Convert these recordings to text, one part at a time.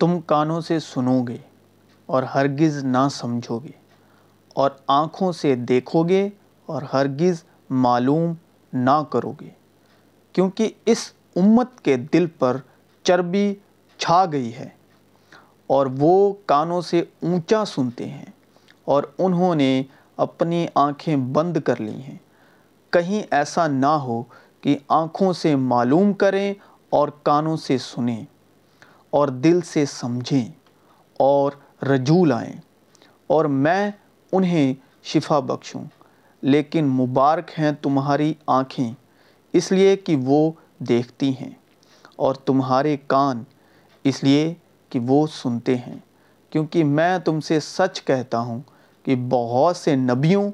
تم کانوں سے سنو گے اور ہرگز نہ سمجھو گے، اور آنکھوں سے دیکھو گے اور ہرگز معلوم نہ کرو گے، کیونکہ اس امت کے دل پر چربی چھا گئی ہے اور وہ کانوں سے اونچا سنتے ہیں اور انہوں نے اپنی آنکھیں بند کر لی ہیں۔ کہیں ایسا نہ ہو کہ آنکھوں سے معلوم کریں اور کانوں سے سنیں۔ اور دل سے سمجھیں اور رجوع لائیں اور میں انہیں شفا بخشوں، لیکن مبارک ہیں تمہاری آنکھیں، اس لیے کہ وہ دیکھتی ہیں اور تمہارے کان، اس لیے کہ وہ سنتے ہیں، کیونکہ میں تم سے سچ کہتا ہوں کہ بہت سے نبیوں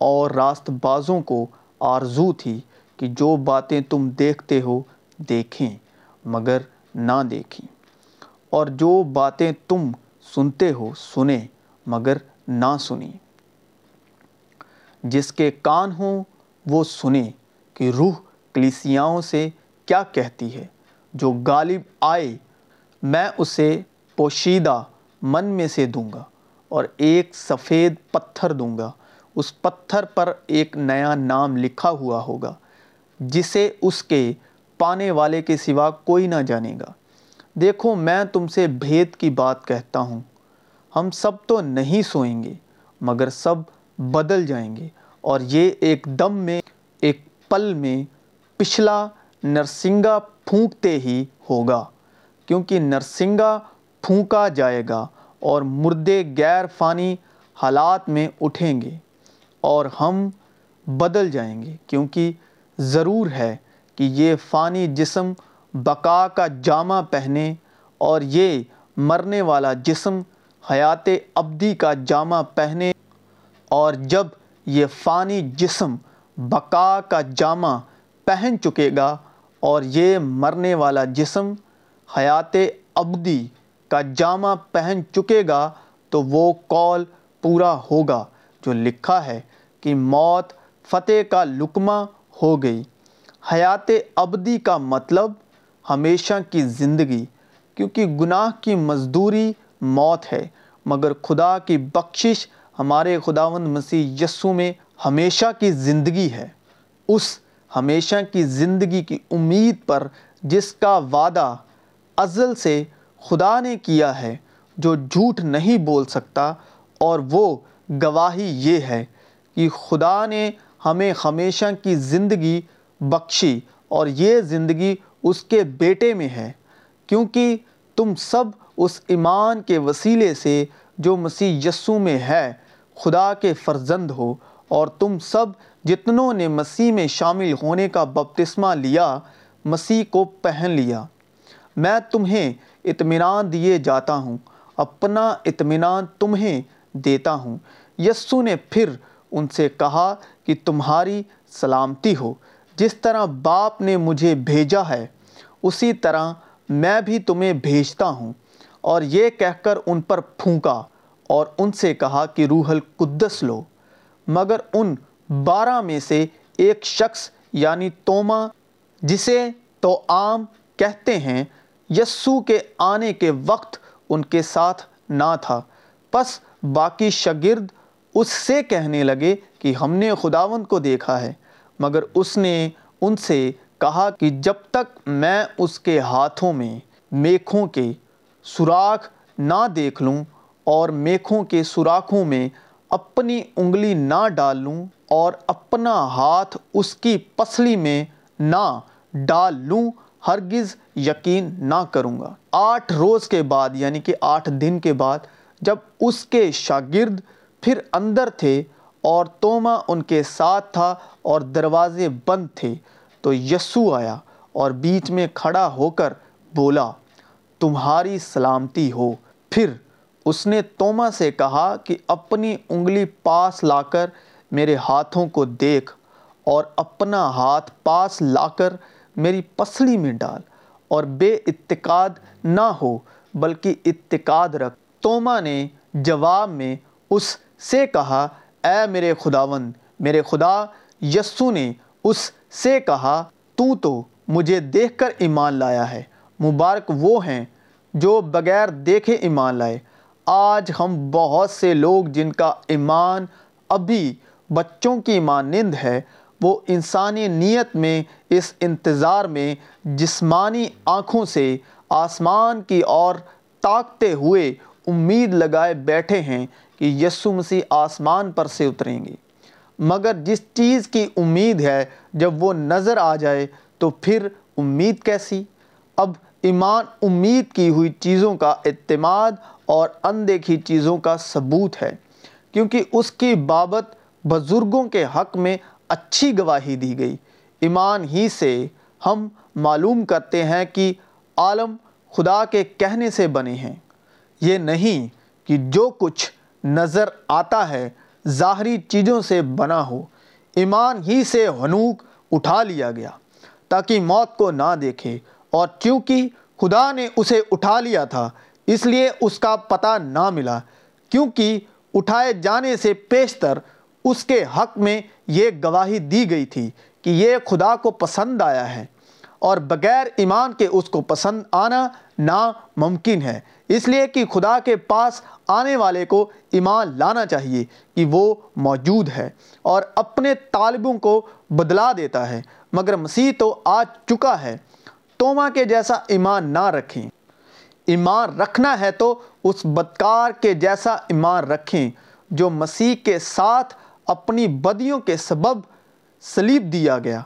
اور راست بازوں کو آرزو تھی کہ جو باتیں تم دیکھتے ہو دیکھیں مگر نہ دیکھیں۔ اور جو باتیں تم سنتے ہو سنیں، مگر نہ سنیں۔ جس کے کان ہوں، وہ سنیں کہ روح کلیسیاؤں سے کیا کہتی ہے۔ جو غالب آئے، میں اسے پوشیدہ من میں سے دوں گا اور ایک سفید پتھر دوں گا۔ اس پتھر پر ایک نیا نام لکھا ہوا ہوگا، جسے اس کے پانے والے کے سوا کوئی نہ جانے گا۔ دیکھو، میں تم سے بھید کی بات کہتا ہوں۔ ہم سب تو نہیں سوئیں گے، مگر سب بدل جائیں گے۔ اور یہ ایک دم میں، ایک پل میں پچھلا نرسنگا پھونکتے ہی ہوگا، کیونکہ نرسنگا پھونکا جائے گا اور مردے غیر فانی حالات میں اٹھیں گے اور ہم بدل جائیں گے، کیونکہ ضرور ہے کہ یہ فانی جسم بقا کا جامہ پہنے اور یہ مرنے والا جسم حیات ابدی کا جامہ پہنے اور جب یہ فانی جسم بقا کا جامہ پہن چکے گا اور یہ مرنے والا جسم حیات ابدی کا جامہ پہن چکے گا تو وہ قول پورا ہوگا جو لکھا ہے کہ موت فتح کا لکمہ ہو گئی۔ حیات ابدی کا مطلب ہمیشہ کی زندگی، کیونکہ گناہ کی مزدوری موت ہے۔ مگر خدا کی بخشش ہمارے خداوند مسیح یسو میں ہمیشہ کی زندگی ہے۔ اس ہمیشہ کی زندگی کی امید پر جس کا وعدہ ازل سے خدا نے کیا ہے، جو جھوٹ نہیں بول سکتا، اور وہ گواہی یہ ہے کہ خدا نے ہمیں ہمیشہ کی زندگی بخشی، اور یہ زندگی اس کے بیٹے میں ہے، کیونکہ تم سب اس ایمان کے وسیلے سے جو مسیح یسو میں ہے، خدا کے فرزند ہو، اور تم سب جتنوں نے مسیح میں شامل ہونے کا بپتسمہ لیا، مسیح کو پہن لیا۔ میں تمہیں اطمینان دیے جاتا ہوں، اپنا اطمینان تمہیں دیتا ہوں۔ یسو نے پھر ان سے کہا کہ تمہاری سلامتی ہو۔ جس طرح باپ نے مجھے بھیجا ہے، اسی طرح میں بھی تمہیں بھیجتا ہوں۔ اور یہ کہہ کر ان پر پھونکا اور ان سے کہا کہ روح القدس لو۔ مگر ان بارہ میں سے ایک شخص یعنی توما، جسے تو عام کہتے ہیں یسو کے آنے کے وقت ان کے ساتھ نہ تھا۔ پس باقی شگرد اس سے کہنے لگے کہ ہم نے خداوند کو دیکھا ہے۔ مگر اس نے ان سے کہا کہ جب تک میں اس کے ہاتھوں میں میکھوں کے سوراخ نہ دیکھ لوں اور میکھوں کے سوراخوں میں اپنی انگلی نہ ڈال لوں اور اپنا ہاتھ اس کی پسلی میں نہ ڈال لوں، ہرگز یقین نہ کروں گا۔ آٹھ روز کے بعد یعنی کہ آٹھ دن کے بعد، جب اس کے شاگرد پھر اندر تھے اور توما ان کے ساتھ تھا اور دروازے بند تھے۔ تو یسو آیا اور بیچ میں کھڑا ہو کر بولا، تمہاری سلامتی ہو۔ پھر اس نے توما سے کہا کہ اپنی انگلی پاس لا کر میرے ہاتھوں کو دیکھ اور اپنا ہاتھ پاس لا کر میری پسلی میں ڈال اور بے اتقاد نہ ہو، بلکہ اتقاد رکھ۔ توما نے جواب میں اس سے کہا اے میرے خداوند میرے خدا، یسو نے اس سے کہا، تو تو مجھے دیکھ کر ایمان لایا ہے۔ مبارک وہ ہیں جو بغیر دیکھے ایمان لائے۔ آج ہم بہت سے لوگ جن کا ایمان ابھی بچوں کی مانند ہے، وہ انسانی نیت میں، اس انتظار میں جسمانی آنکھوں سے آسمان کی اور تاکتے ہوئے امید لگائے بیٹھے ہیں۔ کہ یسو مسیح آسمان پر سے اتریں گے مگر جس چیز کی امید ہے جب وہ نظر آ جائے تو پھر امید کیسی؟ اب ایمان امید کی ہوئی چیزوں کا اعتماد اور اندیکھی چیزوں کا ثبوت ہے، کیونکہ اس کی بابت بزرگوں کے حق میں اچھی گواہی دی گئی۔ ایمان ہی سے ہم معلوم کرتے ہیں کہ عالم خدا کے کہنے سے بنے ہیں۔ یہ نہیں کہ جو کچھ نظر آتا ہے، ظاہری چیزوں سے بنا ہو۔ ایمان ہی سے ہنوک اٹھا لیا گیا تاکہ موت کو نہ دیکھے۔ اور چونکہ خدا نے اسے اٹھا لیا تھا، اس لیے اس کا پتہ نہ ملا۔ کیونکہ اٹھائے جانے سے پیشتر اس کے حق میں یہ گواہی دی گئی تھی کہ یہ خدا کو پسند آیا ہے۔ اور بغیر ایمان کے اس کو پسند آنا ناممکن ہے۔ اس لیے کہ خدا کے پاس آنے والے کو ایمان لانا چاہیے کہ وہ موجود ہے اور اپنے طالبوں کو بدلا دیتا ہے۔ مگر مسیح تو آ چکا ہے۔ توما کے جیسا ایمان نہ رکھیں۔ ایمان رکھنا ہے تو اس بدکار کے جیسا ایمان رکھیں جو مسیح کے ساتھ اپنی بدیوں کے سبب سلیب دیا گیا۔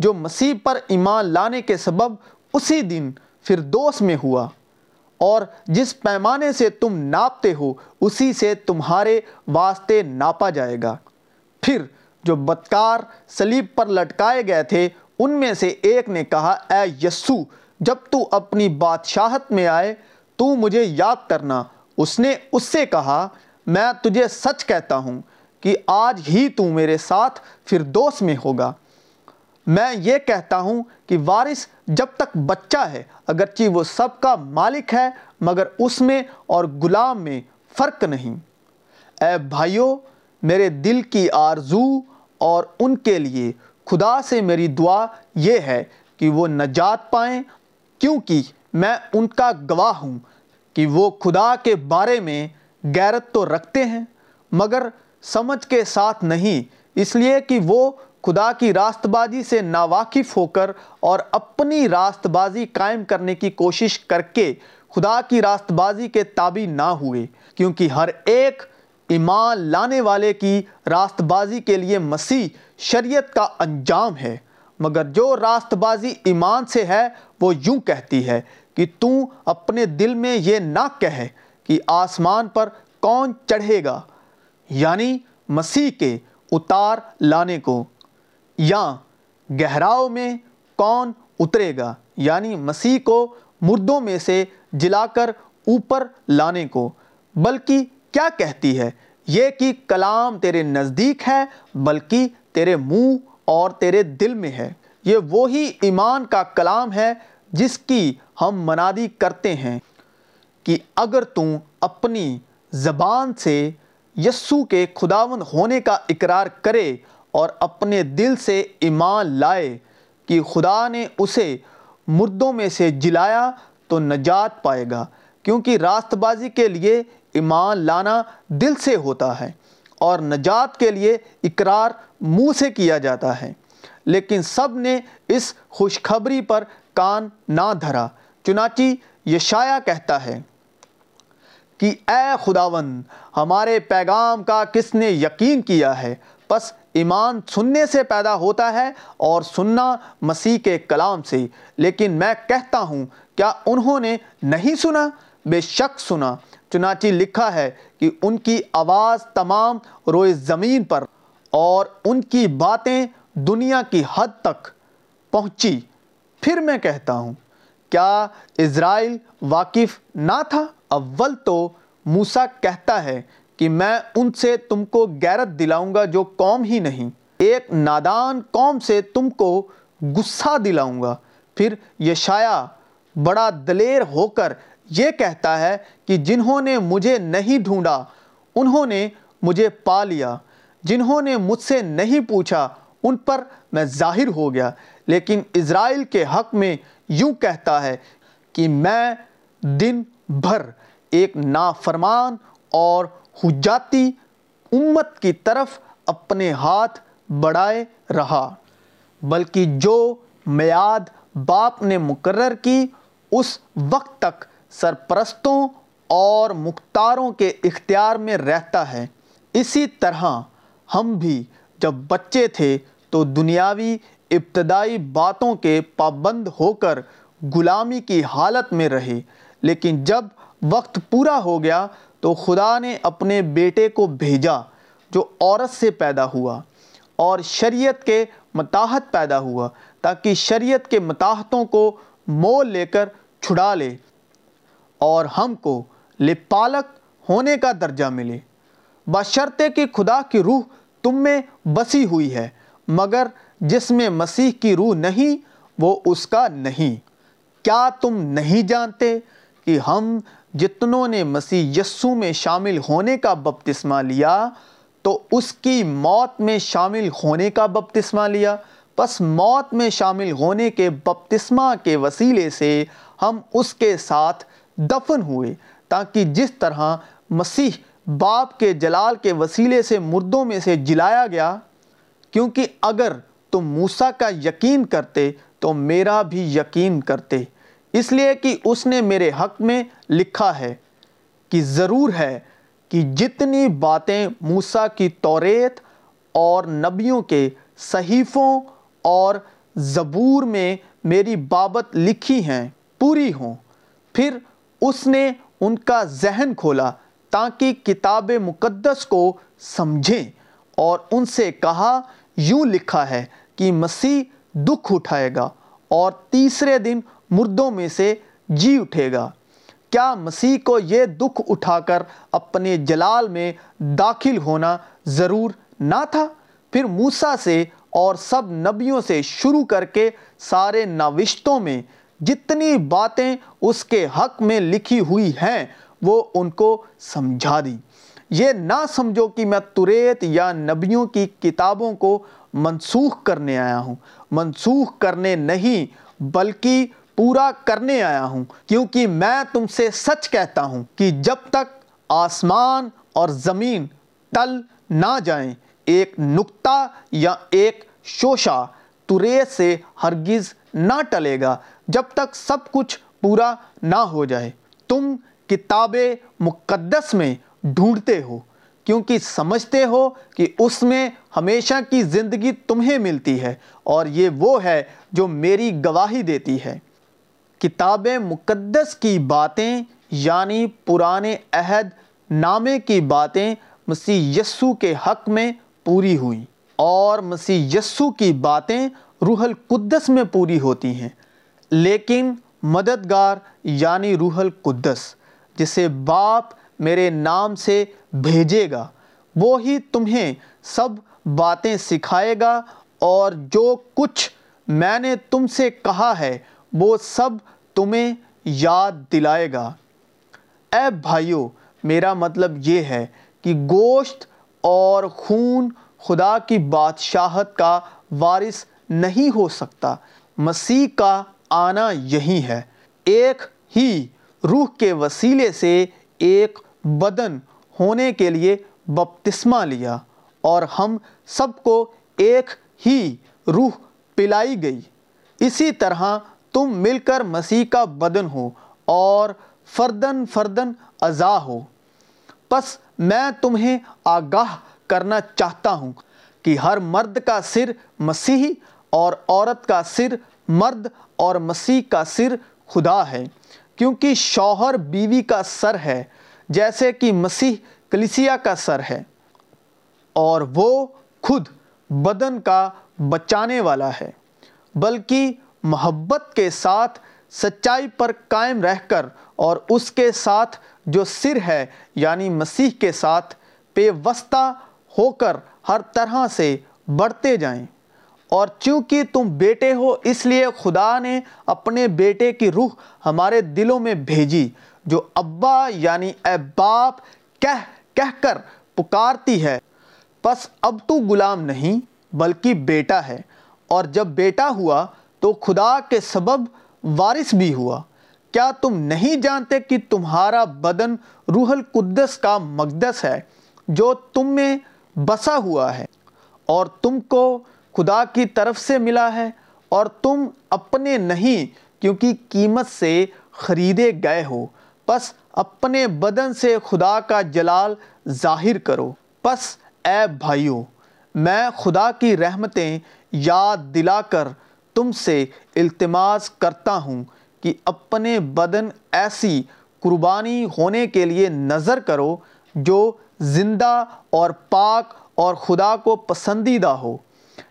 جو مسیح پر ایمان لانے کے سبب اسی دن پھر دوست میں ہوا۔ اور جس پیمانے سے تم ناپتے ہو، اسی سے تمہارے واسطے ناپا جائے گا۔ پھر جو بدکار سلیب پر لٹکائے گئے تھے، ان میں سے ایک نے کہا، اے یسو، جب تو اپنی بادشاہت میں آئے، تو مجھے یاد کرنا۔ اس نے اس سے کہا، میں تجھے سچ کہتا ہوں کہ آج ہی تو میرے ساتھ پھر دوست میں ہوگا۔ میں یہ کہتا ہوں کہ وارث جب تک بچہ ہے، اگرچہ وہ سب کا مالک ہے، مگر اس میں اور غلام میں فرق نہیں۔ اے بھائیوں میرے دل کی آرزو اور ان کے لیے خدا سے میری دعا یہ ہے کہ وہ نجات پائیں، کیونکہ میں ان کا گواہ ہوں کہ وہ خدا کے بارے میں غیرت تو رکھتے ہیں، مگر سمجھ کے ساتھ نہیں، اس لیے کہ وہ خدا کی راست بازی سے ناواقف ہو کر اور اپنی راست بازی قائم کرنے کی کوشش کر کے خدا کی راست بازی کے تابع نہ ہوئے، کیونکہ ہر ایک ایمان لانے والے کی راست بازی کے لیے مسیح شریعت کا انجام ہے۔ مگر جو راست بازی ایمان سے ہے، وہ یوں کہتی ہے کہ تو اپنے دل میں یہ نہ کہے کہ آسمان پر کون چڑھے گا یعنی مسیح کے اتار لانے کو۔ یا گہراؤ میں کون اترے گا؟ یعنی مسیح کو مردوں میں سے جلا کر اوپر لانے کو۔ بلکہ کیا کہتی ہے؟ یہ کہ کلام تیرے نزدیک ہے، بلکہ تیرے منہ اور تیرے دل میں ہے۔ یہ وہی ایمان کا کلام ہے جس کی ہم منادی کرتے ہیں کہ اگر تم اپنی زبان سے یسو کے خداون ہونے کا اقرار کرے اور اپنے دل سے ایمان لائے کہ خدا نے اسے مردوں میں سے جلایا تو نجات پائے گا، کیونکہ راست بازی کے لیے ایمان لانا دل سے ہوتا ہے اور نجات کے لیے اقرار منہ سے کیا جاتا ہے۔ لیکن سب نے اس خوشخبری پر کان نہ دھرا۔ چنانچہ یشایا کہتا ہے کہ اے خداون ہمارے پیغام کا کس نے یقین کیا ہے؟ پس ایمان سننے سے پیدا ہوتا ہے اور سننا مسیح کے کلام سے۔ لیکن میں کہتا ہوں، کیا انہوں نے نہیں سنا؟ بے شک سنا۔ چنانچہ لکھا ہے کہ ان کی آواز تمام روئے زمین پر اور ان کی باتیں دنیا کی حد تک پہنچی۔ پھر میں کہتا ہوں، کیا اسرائیل واقف نہ تھا؟ اول تو موسیٰ کہتا ہے کہ میں ان سے تم کو غیرت دلاؤں گا جو قوم ہی نہیں۔ ایک نادان قوم سے تم کو غصہ دلاؤں گا۔ پھر یشایا بڑا دلیر ہو کر یہ کہتا ہے کہ جنہوں نے مجھے نہیں ڈھونڈا، انہوں نے مجھے پا لیا۔ جنہوں نے مجھ سے نہیں پوچھا، ان پر میں ظاہر ہو گیا۔ لیکن اسرائیل کے حق میں یوں کہتا ہے کہ میں دن بھر ایک نافرمان اور حجاتی امت کی طرف اپنے ہاتھ بڑھائے رہا۔ بلکہ جو میعاد باپ نے مقرر کی، اس وقت تک سرپرستوں اور مختاروں کے اختیار میں رہتا ہے۔ اسی طرح ہم بھی جب بچے تھے تو دنیاوی ابتدائی باتوں کے پابند ہو کر غلامی کی حالت میں رہے، لیکن جب وقت پورا ہو گیا تو خدا نے اپنے بیٹے کو بھیجا جو عورت سے پیدا ہوا اور شریعت کے متاحت پیدا ہوا تاکہ شریعت کے متاحتوں کو مول لے کر چھڑا لے اور ہم کو لپالک ہونے کا درجہ ملے۔ بشرطے کہ خدا کی روح تم میں بسی ہوئی ہے، مگر جس میں مسیح کی روح نہیں، وہ اس کا نہیں۔ کیا تم نہیں جانتے کہ ہم جتنوں نے مسیح یسو میں شامل ہونے کا بپتسمہ لیا، تو اس کی موت میں شامل ہونے کا بپتسمہ لیا۔ پس موت میں شامل ہونے کے بپتسمہ کے وسیلے سے ہم اس کے ساتھ دفن ہوئے، تاکہ جس طرح مسیح باپ کے جلال کے وسیلے سے مردوں میں سے جلایا گیا، کیونکہ اگر تم موسیٰ کا یقین کرتے، تو میرا بھی یقین کرتے۔ اس لیے کہ اس نے میرے حق میں لکھا ہے کہ ضرور ہے کہ جتنی باتیں موسیٰ کی توریت اور نبیوں کے صحیفوں اور زبور میں میری بابت لکھی ہیں، پوری ہوں۔ پھر اس نے ان کا ذہن کھولا تاکہ کتاب مقدس کو سمجھیں اور ان سے کہا، یوں لکھا ہے کہ مسیح دکھ اٹھائے گا اور تیسرے دن مردوں میں سے جی اٹھے گا۔ کیا مسیح کو یہ دکھ اٹھا کر اپنے جلال میں داخل ہونا ضرور نہ تھا؟ پھر موسیٰ سے اور سب نبیوں سے شروع کر کے سارے نوشتوں میں جتنی باتیں اس کے حق میں لکھی ہوئی ہیں، وہ ان کو سمجھا دی یہ نہ سمجھو کہ میں توریت یا نبیوں کی کتابوں کو منسوخ کرنے آیا ہوں۔ منسوخ کرنے نہیں، بلکہ پورا کرنے آیا ہوں، کیونکہ میں تم سے سچ کہتا ہوں کہ جب تک آسمان اور زمین ٹل نہ جائیں، ایک نقطہ یا ایک شوشہ توریت سے ہرگز نہ ٹلے گا جب تک سب کچھ پورا نہ ہو جائے۔ تم کتاب مقدس میں ڈھونڈتے ہو، کیونکہ سمجھتے ہو کہ اس میں ہمیشہ کی زندگی تمہیں ملتی ہے اور یہ وہ ہے جو میری گواہی دیتی ہے۔ کتاب مقدس کی باتیں یعنی پرانے عہد نامے کی باتیں مسیح یسو کے حق میں پوری ہوئیں۔ اور مسیح یسو کی باتیں روح القدس میں پوری ہوتی ہیں۔ لیکن مددگار یعنی روح القدس، جسے باپ میرے نام سے بھیجے گا وہی تمہیں سب باتیں سکھائے گا اور جو کچھ میں نے تم سے کہا ہے وہ سب تمہیں یاد دلائے گا۔ اے بھائیو، میرا مطلب یہ ہے کہ گوشت اور خون خدا کی بادشاہت کا وارث نہیں ہو سکتا۔ مسیح کا آنا یہی ہے۔ ایک ہی روح کے وسیلے سے ایک بدن ہونے کے لیے بپتسمہ لیا اور ہم سب کو ایک ہی روح پلائی گئی۔ اسی طرح تم مل کر مسیح کا بدن ہو اور فردن فردن اعضا ہو۔ پس میں تمہیں آگاہ کرنا چاہتا ہوں کہ ہر مرد کا سر مسیحی اور عورت کا سر مرد اور مسیح کا سر خدا ہے، کیونکہ شوہر بیوی کا سر ہے، جیسے کہ مسیح کلیسیا کا سر ہے۔ اور وہ خود بدن کا بچانے والا ہے، بلکہ محبت کے ساتھ سچائی پر قائم رہ کر اور اس کے ساتھ جو سر ہے یعنی مسیح کے ساتھ پیوستہ ہو کر ہر طرح سے بڑھتے جائیں۔ اور چونکہ تم بیٹے ہو، اس لیے خدا نے اپنے بیٹے کی روح ہمارے دلوں میں بھیجی، جو ابا یعنی اے باپ، کہہ کہہ کر پکارتی ہے۔ پس اب تو غلام نہیں، بلکہ بیٹا ہے۔ اور جب بیٹا ہوا تو خدا کے سبب وارث بھی ہوا۔ کیا تم نہیں جانتے کہ تمہارا بدن روح القدس کا مقدس ہے جو تم میں بسا ہوا ہے اور تم کو خدا کی طرف سے ملا ہے اور تم اپنے نہیں کیونکہ قیمت سے خریدے گئے ہو۔ پس اپنے بدن سے خدا کا جلال ظاہر کرو۔ پس اے بھائیو، میں خدا کی رحمتیں یاد دلا کر تم سے التماس کرتا ہوں کہ اپنے بدن ایسی قربانی ہونے کے لیے نظر کرو جو زندہ اور پاک اور خدا کو پسندیدہ ہو۔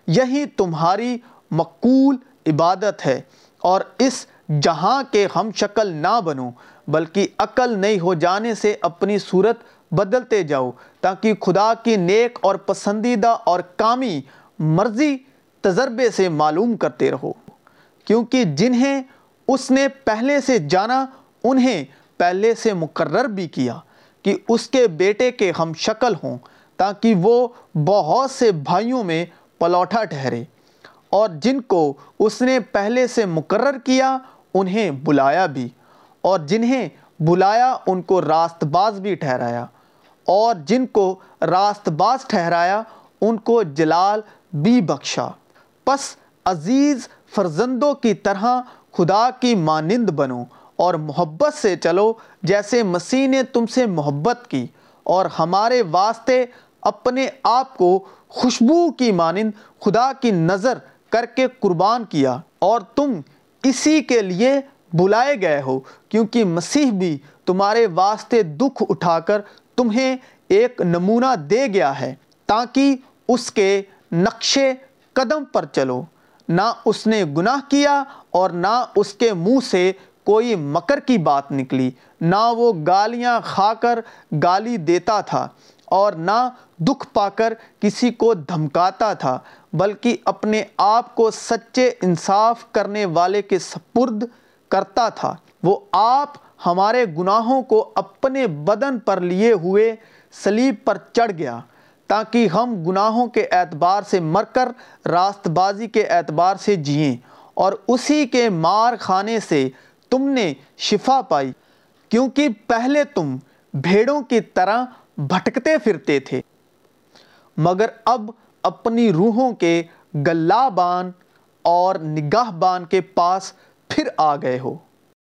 یہی تمہاری مقول عبادت ہے اور اس جہاں کے ہم شکل نہ بنو، بلکہ عقل نہیں ہو جانے سے اپنی صورت بدلتے جاؤ، تاکہ خدا کی نیک اور پسندیدہ اور کامی مرضی تجربے سے معلوم کرتے رہو۔ کیونکہ جنہیں اس نے پہلے سے جانا، انہیں پہلے سے مقرر بھی کیا کہ اس کے بیٹے کے ہم شکل ہوں، تاکہ وہ بہت سے بھائیوں میں پلوٹا ٹھہرے۔ اور جن کو اس نے پہلے سے مقرر کیا، انہیں بلایا بھی۔ اور جنہیں بلایا، ان کو راست باز بھی ٹھہرایا۔ اور جن کو راست باز ٹھہرایا، ان کو جلال بھی بخشا۔ پس عزیز فرزندوں کی طرح خدا کی مانند بنو اور محبت سے چلو جیسے مسیح نے تم سے محبت کی اور ہمارے واسطے اپنے آپ کو خوشبو کی مانند خدا کی نظر کر کے قربان کیا اور تم اسی کے لیے بلائے گئے ہو کیونکہ مسیح بھی تمہارے واسطے دکھ اٹھا کر تمہیں ایک نمونہ دے گیا ہے تاکہ اس کے نقشے قدم پر چلو۔ نہ اس نے گناہ کیا اور نہ اس کے منہ سے کوئی مکر کی بات نکلی۔ نہ وہ گالیاں کھا کر گالی دیتا تھا اور نہ دکھ پا کر کسی کو دھمکاتا تھا، بلکہ اپنے آپ کو سچے انصاف کرنے والے کے سپرد کرتا تھا۔ وہ آپ ہمارے گناہوں کو اپنے بدن پر لیے ہوئے سلیب پر چڑھ گیا۔ تاکہ ہم گناہوں کے اعتبار سے مر کر راست بازی کے اعتبار سے جئیں اور اسی کے مار خانے سے تم نے شفا پائی، کیونکہ پہلے تم بھیڑوں کی طرح بھٹکتے پھرتے تھے۔ مگر اب اپنی روحوں کے گلا بان اور نگاہ بان کے پاس پھر آ گئے ہو۔